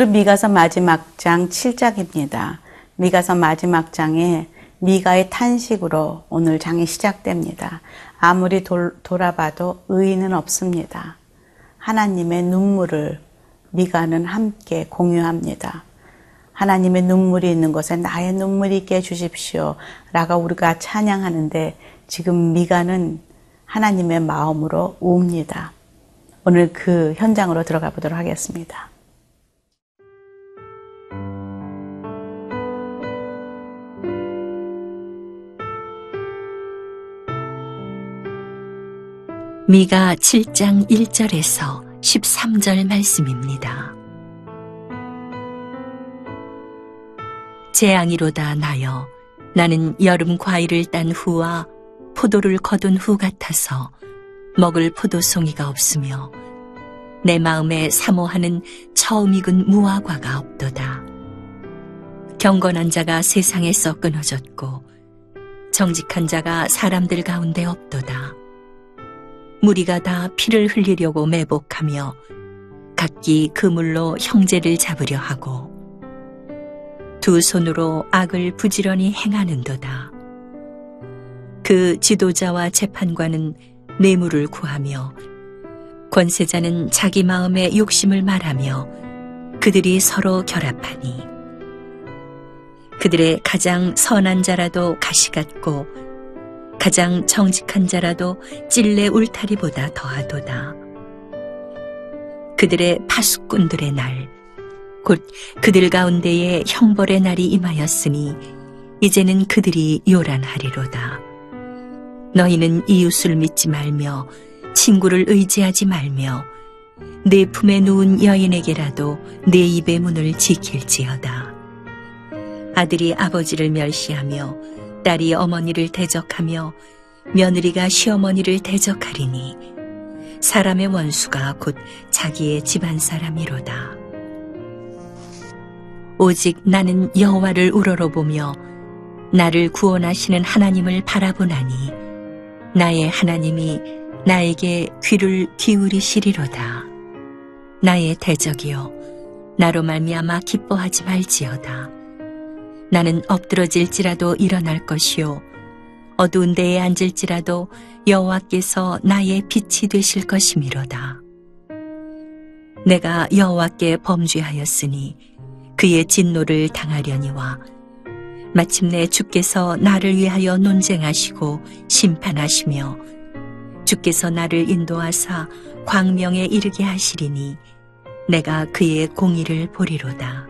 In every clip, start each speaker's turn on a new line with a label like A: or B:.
A: 오늘은 미가서 마지막 장 7장입니다. 미가서 마지막 장에 미가의 탄식으로 오늘 장이 시작됩니다. 아무리 돌, 돌아봐도 의인은 없습니다. 하나님의 눈물을 미가는 함께 공유합니다. 하나님의 눈물이 있는 곳에 나의 눈물이 있게 해주십시오. 라고 우리가 찬양하는데 지금 미가는 하나님의 마음으로 웁니다. 오늘 그 현장으로 들어가 보도록 하겠습니다.
B: 미가 7장 1절에서 13절 말씀입니다. 재앙이로다 나여 나는 여름 과일을 딴 후와 포도를 거둔 후 같아서 먹을 포도송이가 없으며 내 마음에 사모하는 처음 익은 무화과가 없도다. 경건한 자가 세상에서 끊어졌고 정직한 자가 사람들 가운데 없도다. 무리가 다 피를 흘리려고 매복하며 각기 그물로 형제를 잡으려 하고 두 손으로 악을 부지런히 행하는도다. 그 지도자와 재판관은 뇌물을 구하며 권세자는 자기 마음의 욕심을 말하며 그들이 서로 결합하니 그들의 가장 선한 자라도 가시 같고 가장 정직한 자라도 찔레 울타리보다 더하도다. 그들의 파수꾼들의 날, 곧 그들 가운데에 형벌의 날이 임하였으니 이제는 그들이 요란하리로다. 너희는 이웃을 믿지 말며 친구를 의지하지 말며 내 품에 누운 여인에게라도 내 입의 문을 지킬지어다. 아들이 아버지를 멸시하며 딸이 어머니를 대적하며 며느리가 시어머니를 대적하리니 사람의 원수가 곧 자기의 집안 사람이로다. 오직 나는 여호와를 우러러보며 나를 구원하시는 하나님을 바라보나니 나의 하나님이 나에게 귀를 기울이시리로다. 나의 대적이여 나로 말미암아 기뻐하지 말지어다. 나는 엎드러질지라도 일어날 것이요 어두운 데에 앉을지라도 여호와께서 나의 빛이 되실 것이미로다. 내가 여호와께 범죄하였으니 그의 진노를 당하려니와 마침내 주께서 나를 위하여 논쟁하시고 심판하시며 주께서 나를 인도하사 광명에 이르게 하시리니 내가 그의 공의를 보리로다.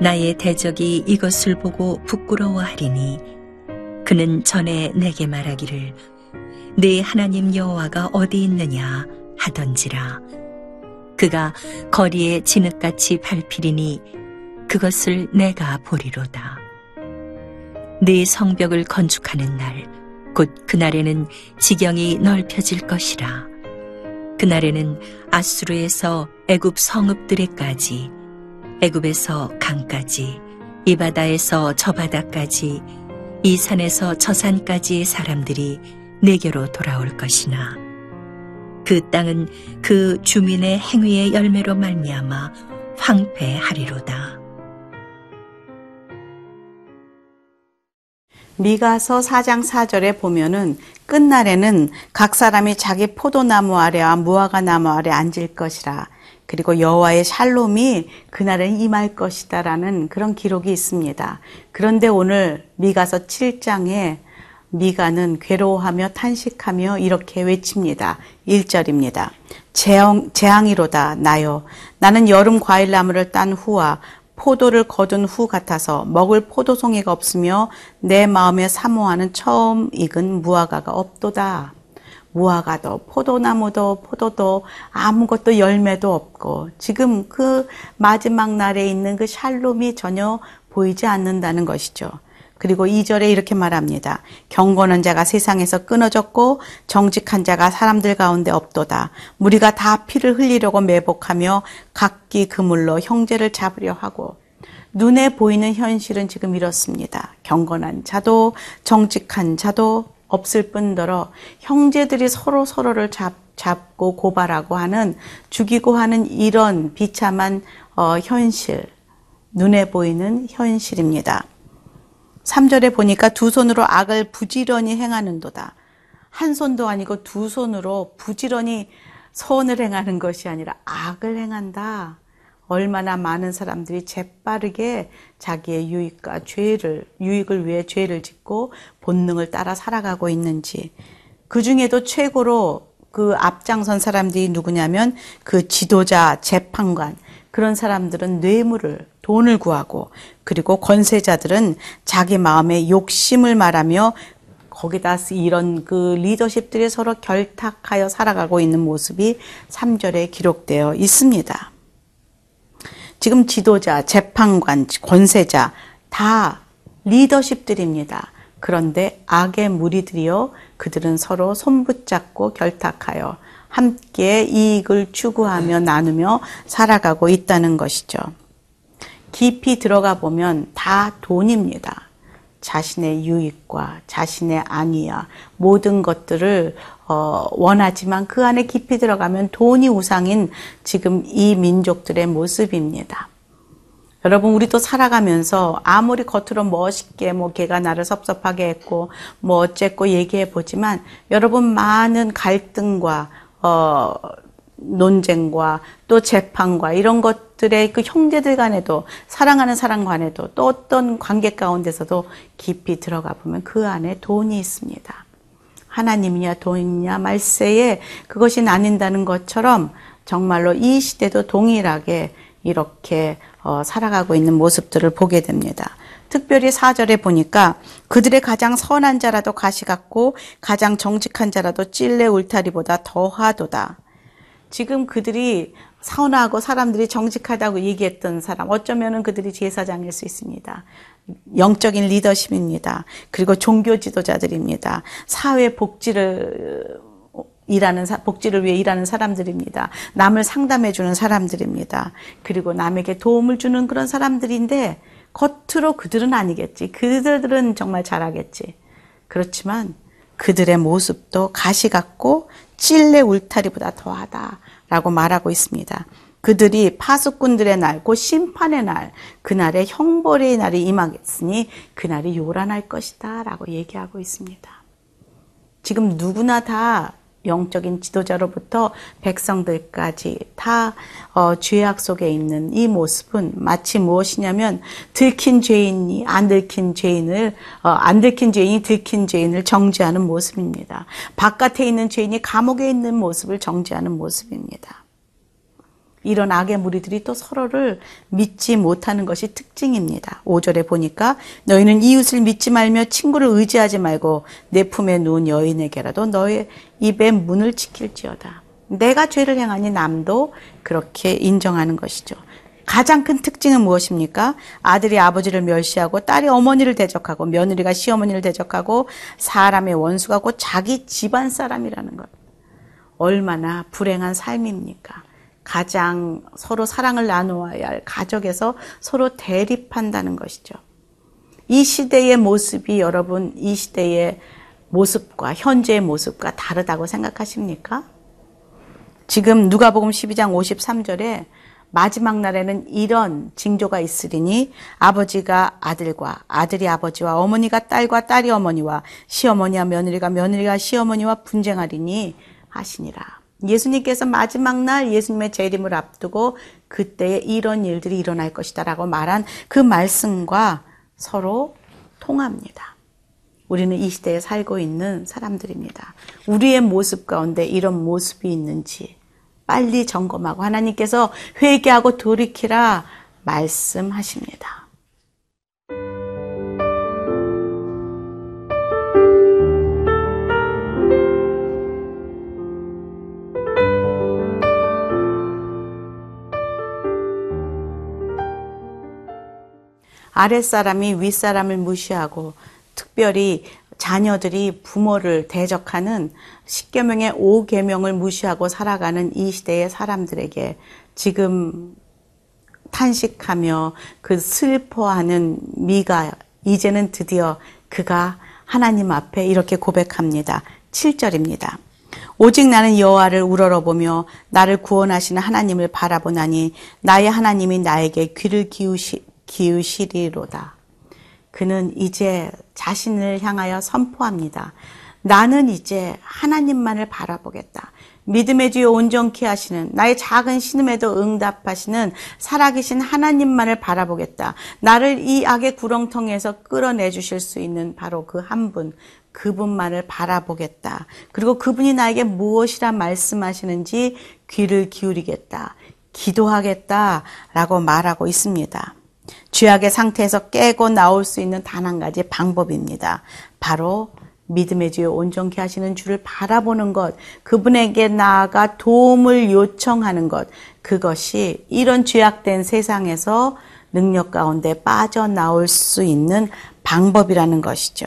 B: 나의 대적이 이것을 보고 부끄러워하리니 그는 전에 내게 말하기를 네 하나님 여호와가 어디 있느냐 하던지라. 그가 거리에 진흙같이 밟히리니 그것을 내가 보리로다. 네 성벽을 건축하는 날 곧 그날에는 지경이 넓혀질 것이라. 그날에는 아수르에서 애굽 성읍들에까지 애굽에서 강까지 이 바다에서 저 바다까지 이 산에서 저 산까지의 사람들이 내게로 돌아올 것이나 그 땅은 그 주민의 행위의 열매로 말미암아 황폐하리로다.
A: 미가서 4장 4절에 보면은 끝날에는 각 사람이 자기 포도나무 아래와 무화과 나무 아래 앉을 것이라. 그리고 여호와의 샬롬이 그날은 임할 것이다라는 그런 기록이 있습니다. 그런데 오늘 미가서 7장에 미가는 괴로워하며 탄식하며 이렇게 외칩니다. 1절입니다. 재앙, 재앙이로다 나요. 나는 여름 과일 나무를 딴 후와 포도를 거둔 후 같아서 먹을 포도송이가 없으며 내 마음에 사모하는 처음 익은 무화과가 없도다. 무화과도 포도나무도 포도도 아무것도 열매도 없고 지금 그 마지막 날에 있는 그 샬롬이 전혀 보이지 않는다는 것이죠. 그리고 2절에 이렇게 말합니다. 경건한 자가 세상에서 끊어졌고 정직한 자가 사람들 가운데 없도다. 무리가 다 피를 흘리려고 매복하며 각기 그물로 형제를 잡으려 하고 눈에 보이는 현실은 지금 이렇습니다. 경건한 자도 정직한 자도 없을 뿐더러 형제들이 서로 서로를 잡, 잡고 고발하고 하는 죽이고 하는 이런 비참한 어, 현실 눈에 보이는 현실입니다. 3절에 보니까 두 손으로 악을 부지런히 행하는도다. 한 손도 아니고 두 손으로 부지런히 선을 행하는 것이 아니라 악을 행한다. 얼마나 많은 사람들이 재빠르게 자기의 유익과 죄를, 유익을 위해 죄를 짓고 본능을 따라 살아가고 있는지. 그 중에도 최고로 그 앞장선 사람들이 누구냐면 그 지도자, 재판관, 그런 사람들은 뇌물을, 돈을 구하고, 그리고 권세자들은 자기 마음의 욕심을 말하며 거기다 이런 그 리더십들이 서로 결탁하여 살아가고 있는 모습이 3절에 기록되어 있습니다. 지금 지도자, 재판관, 권세자 다 리더십들입니다. 그런데 악의 무리들이요, 그들은 서로 손붙잡고 결탁하여 함께 이익을 추구하며 나누며 살아가고 있다는 것이죠. 깊이 들어가 보면 다 돈입니다. 자신의 유익과 자신의 안위와 모든 것들을 어, 원하지만 그 안에 깊이 들어가면 돈이 우상인 지금 이 민족들의 모습입니다. 여러분 우리도 살아가면서 아무리 겉으로 멋있게 뭐 걔가 나를 섭섭하게 했고 뭐 어쨌고 얘기해 보지만 여러분 많은 갈등과 어 논쟁과 또 재판과 이런 것들의 그 형제들 간에도 사랑하는 사람 간에도 또 어떤 관계 가운데서도 깊이 들어가 보면 그 안에 돈이 있습니다. 하나님이냐 돈이냐 말세에 그것이 나뉜다는 것처럼 정말로 이 시대도 동일하게 이렇게 어, 살아가고 있는 모습들을 보게 됩니다. 특별히 4절에 보니까 그들의 가장 선한 자라도 가시 같고 가장 정직한 자라도 찔레 울타리보다 더하도다. 지금 그들이 선하고 사람들이 정직하다고 얘기했던 사람, 어쩌면은 그들이 제사장일 수 있습니다. 영적인 리더십입니다. 그리고 종교 지도자들입니다. 사회 복지를 일하는 복지를 위해 일하는 사람들입니다. 남을 상담해 주는 사람들입니다. 그리고 남에게 도움을 주는 그런 사람들인데 겉으로 그들은 아니겠지. 그들은 정말 잘하겠지. 그렇지만 그들의 모습도 가시 같고 찔레 울타리보다 더하다라고 말하고 있습니다. 그들이 파수꾼들의 날, 곧 심판의 날, 그날의 형벌의 날이 임하겠으니 그날이 요란할 것이다 라고 얘기하고 있습니다. 지금 누구나 다 영적인 지도자로부터 백성들까지 다 어, 죄악 속에 있는 이 모습은 마치 무엇이냐면 들킨 죄인이 안 들킨 죄인을 어, 안 들킨 죄인이 들킨 죄인을 정죄하는 모습입니다. 바깥에 있는 죄인이 감옥에 있는 모습을 정죄하는 모습입니다. 이런 악의 무리들이 또 서로를 믿지 못하는 것이 특징입니다. 5절에 보니까 너희는 이웃을 믿지 말며 친구를 의지하지 말고 내 품에 누운 여인에게라도 너의 입의 문을 지킬지어다. 내가 죄를 행하니 남도 그렇게 인정하는 것이죠. 가장 큰 특징은 무엇입니까? 아들이 아버지를 멸시하고 딸이 어머니를 대적하고 며느리가 시어머니를 대적하고 사람의 원수가 곧 자기 집안 사람이라는 것. 얼마나 불행한 삶입니까? 가장 서로 사랑을 나누어야 할 가족에서 서로 대립한다는 것이죠. 이 시대의 모습이 여러분 이 시대의 모습과 현재의 모습과 다르다고 생각하십니까? 지금 누가복음 12장 53절에 마지막 날에는 이런 징조가 있으리니 아버지가 아들과 아들이 아버지와 어머니가 딸과 딸이 어머니와 시어머니와 며느리가 며느리가 시어머니와 분쟁하리니 하시니라. 예수님께서 마지막 날 예수님의 재림을 앞두고 그때에 이런 일들이 일어날 것이다 라고 말한 그 말씀과 서로 통합니다. 우리는 이 시대에 살고 있는 사람들입니다. 우리의 모습 가운데 이런 모습이 있는지 빨리 점검하고 하나님께서 회개하고 돌이키라 말씀하십니다. 아랫사람이 윗사람을 무시하고 특별히 자녀들이 부모를 대적하는 10계명의 5계명을 무시하고 살아가는 이 시대의 사람들에게 지금 탄식하며 그 슬퍼하는 미가 이제는 드디어 그가 하나님 앞에 이렇게 고백합니다. 7절입니다. 오직 나는 여호와를 우러러보며 나를 구원하시는 하나님을 바라보나니 나의 하나님이 나에게 귀를 기우시, 기우시리로다. 그는 이제 자신을 향하여 선포합니다. 나는 이제 하나님만을 바라보겠다. 믿음의 주여 온전케 하시는 나의 작은 신음에도 응답하시는 살아계신 하나님만을 바라보겠다. 나를 이 악의 구렁텅이에서 끌어내 주실 수 있는 바로 그 한 분, 그분만을 바라보겠다. 그리고 그분이 나에게 무엇이라 말씀하시는지 귀를 기울이겠다. 기도하겠다. 라고 말하고 있습니다. 죄악의 상태에서 깨고 나올 수 있는 단 한 가지 방법입니다. 바로 믿음의 주여 온전케 하시는 주를 바라보는 것, 그분에게 나아가 도움을 요청하는 것, 그것이 이런 죄악된 세상에서 능력 가운데 빠져나올 수 있는 방법이라는 것이죠.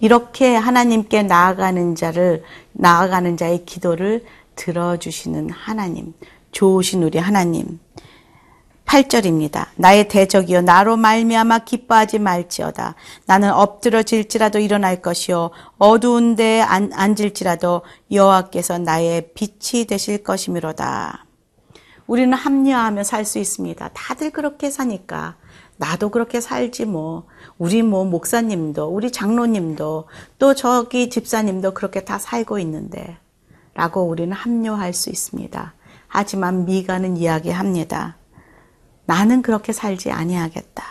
A: 이렇게 하나님께 나아가는 자를, 나아가는 자의 기도를 들어주시는 하나님, 좋으신 우리 하나님. 8절입니다. 나의 대적이여 나로 말미암아 기뻐하지 말지어다. 나는 엎드러질지라도 일어날 것이요 어두운 데에 앉을지라도 여호와께서 나의 빛이 되실 것이미로다. 우리는 합리화하며 살 수 있습니다. 다들 그렇게 사니까 나도 그렇게 살지 뭐. 우리 뭐 목사님도 우리 장로님도 또 저기 집사님도 그렇게 다 살고 있는데 라고 우리는 합리화할 수 있습니다. 하지만 미가는 이야기합니다. 나는 그렇게 살지 아니하겠다.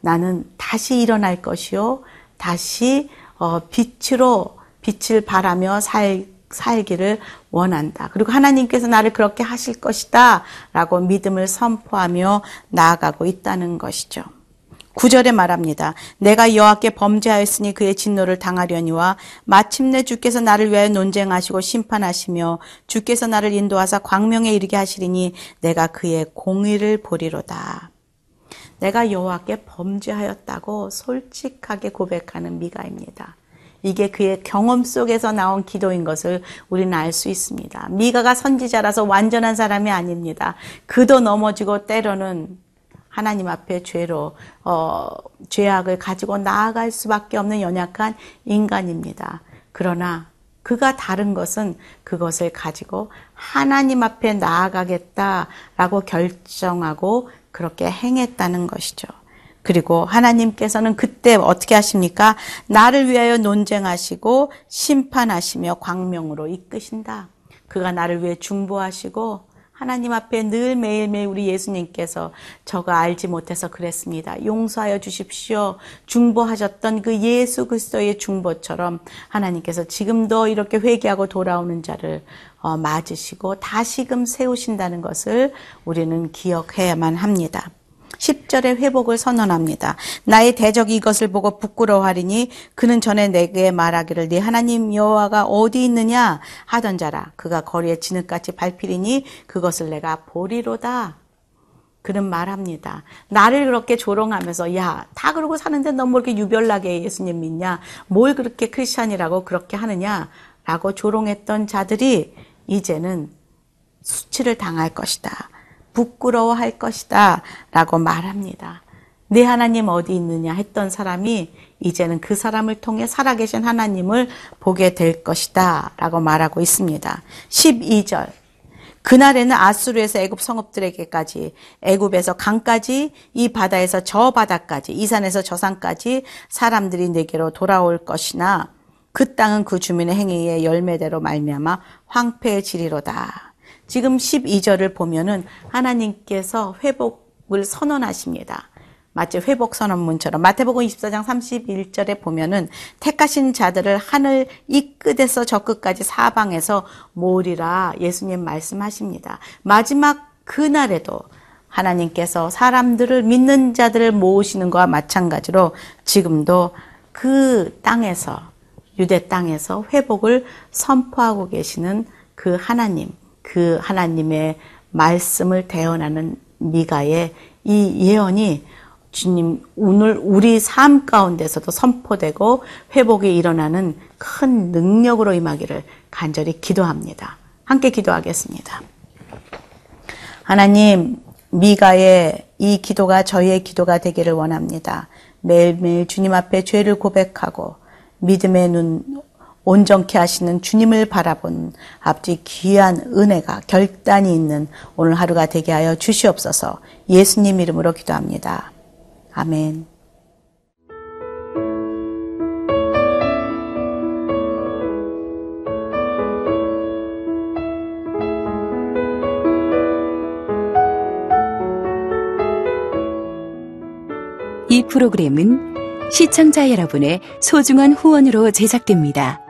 A: 나는 다시 일어날 것이요. 다시 어, 빛으로 빛을 바라며 살, 살기를 원한다. 그리고 하나님께서 나를 그렇게 하실 것이다. 라고 믿음을 선포하며 나아가고 있다는 것이죠. 구절에 말합니다. 내가 여호와께 범죄하였으니 그의 진노를 당하려니와 마침내 주께서 나를 위하여 논쟁하시고 심판하시며 주께서 나를 인도하사 광명에 이르게 하시리니 내가 그의 공의를 보리로다. 내가 여호와께 범죄하였다고 솔직하게 고백하는 미가입니다. 이게 그의 경험 속에서 나온 기도인 것을 우리는 알 수 있습니다. 미가가 선지자라서 완전한 사람이 아닙니다. 그도 넘어지고 때로는 하나님 앞에 죄로 어, 죄악을 가지고 나아갈 수밖에 없는 연약한 인간입니다. 그러나 그가 다른 것은 그것을 가지고 하나님 앞에 나아가겠다라고 결정하고 그렇게 행했다는 것이죠. 그리고 하나님께서는 그때 어떻게 하십니까? 나를 위하여 논쟁하시고 심판하시며 광명으로 이끄신다. 그가 나를 위해 중보하시고 하나님 앞에 늘 매일매일 우리 예수님께서 저가 알지 못해서 그랬습니다. 용서하여 주십시오. 중보하셨던 그 예수 그리스도의 중보처럼 하나님께서 지금도 이렇게 회개하고 돌아오는 자를 어, 맞으시고 다시금 세우신다는 것을 우리는 기억해야만 합니다. 10절의 회복을 선언합니다. 나의 대적이 이것을 보고 부끄러워하리니 그는 전에 내게 말하기를 네 하나님 여호와가 어디 있느냐 하던 자라 그가 거리에 진흙같이 밟히리니 그것을 내가 보리로다. 그는 말합니다. 나를 그렇게 조롱하면서 야, 다 그러고 사는데 너뭐 이렇게 유별나게 예수님 믿냐? 뭘 그렇게 크리스찬이라고 그렇게 하느냐? 라고 조롱했던 자들이 이제는 수치를 당할 것이다. 부끄러워할 것이다. 라고 말합니다. 내 하나님 어디 있느냐 했던 사람이 이제는 그 사람을 통해 살아계신 하나님을 보게 될 것이다. 라고 말하고 있습니다. 12절. 그날에는 아수르에서 애굽 성읍들에게까지 애굽에서 강까지 이 바다에서 저 바다까지 이 산에서 저 산까지 사람들이 내게로 돌아올 것이나 그 땅은 그 주민의 행위의 열매대로 말미암아 황폐해지리로다. 지금 12절을 보면은 하나님께서 회복을 선언하십니다. 마치 회복 선언문처럼 마태복음 24장 31절에 보면은 택하신 자들을 하늘 이 끝에서 저 끝까지 사방에서 모으리라 예수님 말씀하십니다. 마지막 그날에도 하나님께서 사람들을 믿는 자들을 모으시는 것과 마찬가지로 지금도 그 땅에서 유대 땅에서 회복을 선포하고 계시는 그 하나님 그 하나님의 말씀을 대언하는 미가의 이 예언이 주님 오늘 우리 삶 가운데서도 선포되고 회복이 일어나는 큰 능력으로 임하기를 간절히 기도합니다. 함께 기도하겠습니다. 하나님 미가의 이 기도가 저희의 기도가 되기를 원합니다. 매일매일 주님 앞에 죄를 고백하고 믿음의 눈 온전케 하시는 주님을 바라본 아버지 귀한 은혜가 결단이 있는 오늘 하루가 되게 하여 주시옵소서 예수님 이름으로 기도합니다. 아멘.
C: 이 프로그램은 시청자 여러분의 소중한 후원으로 제작됩니다.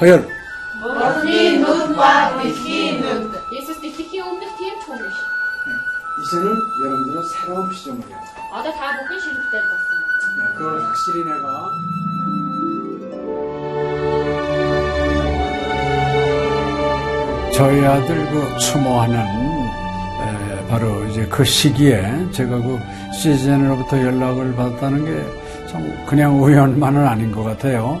D: 허열,
E: Jesus die fikk jo om det til Thomas.
D: 이제는 여러분들은 새로운 피조물이야.
E: Ja, det her boken skylder det masse.
D: 그걸 확실히 내가 저희 아들 그 추모하는 에, 바로 이제 그 시기에 제가 그 시즌으로부터 연락을 받았다는 게 참 그냥 우연만은 아닌 것 같아요.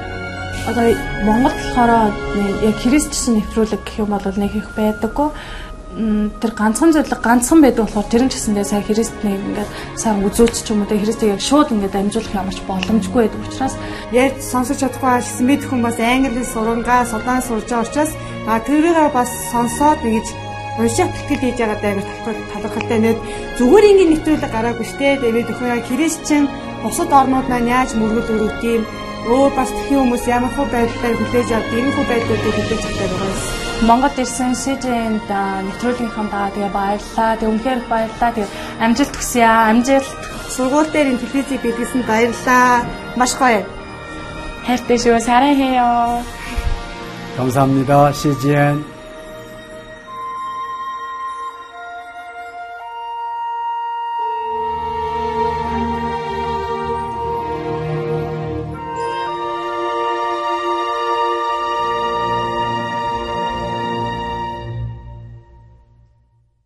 F: Одоо Монгол болохоор яг христчсэн нэвтрүүлэг гэх юм бол нэг их байдаггүй. тэр ганцхан зөвлөг ганцхан байдаг болохоор тэр нь ч гэсэндээ сая христнийг ингээд сайн үзүүлч ч юм уу тэ христийг яг шууд ингээд амжуулах ямарч боломжгүй байдаг учраас
G: ярьж сонсож чадахгүй гэсэн мэд хүн бас англи сурангаа судаан сурж байгаа учраас а тэрийг бас сонсоод ингэж уншаад тэтгэл хийж байгаа даа талхал талхалтай нэт зүгээр ингээд нэвтрүүлэг гараагүй штэ тэгээд өхөө яа христчин бусад орнууд маань яаж мөргөл өрөвт юм өөр бас тхэн хүмүүс ямар хөө байдлаар хүлээж авдаг ийм хөө байдлуудыг хүлээж авдаг байгаа юм.
F: Монгол ирсэн СЖН-д нэвтрүүлгийнхаа даа тэгээ баярлаа. Тэгээ үнэхээр их баярлаа. Тэгээ амжилт хүсье аа. Амжилт.
G: Сургууль дээр энэ телевизийг бидлсэн баярлаа. Маш гоё.
F: хайртай шүү. 사랑해요.
D: 감사합니다. CGN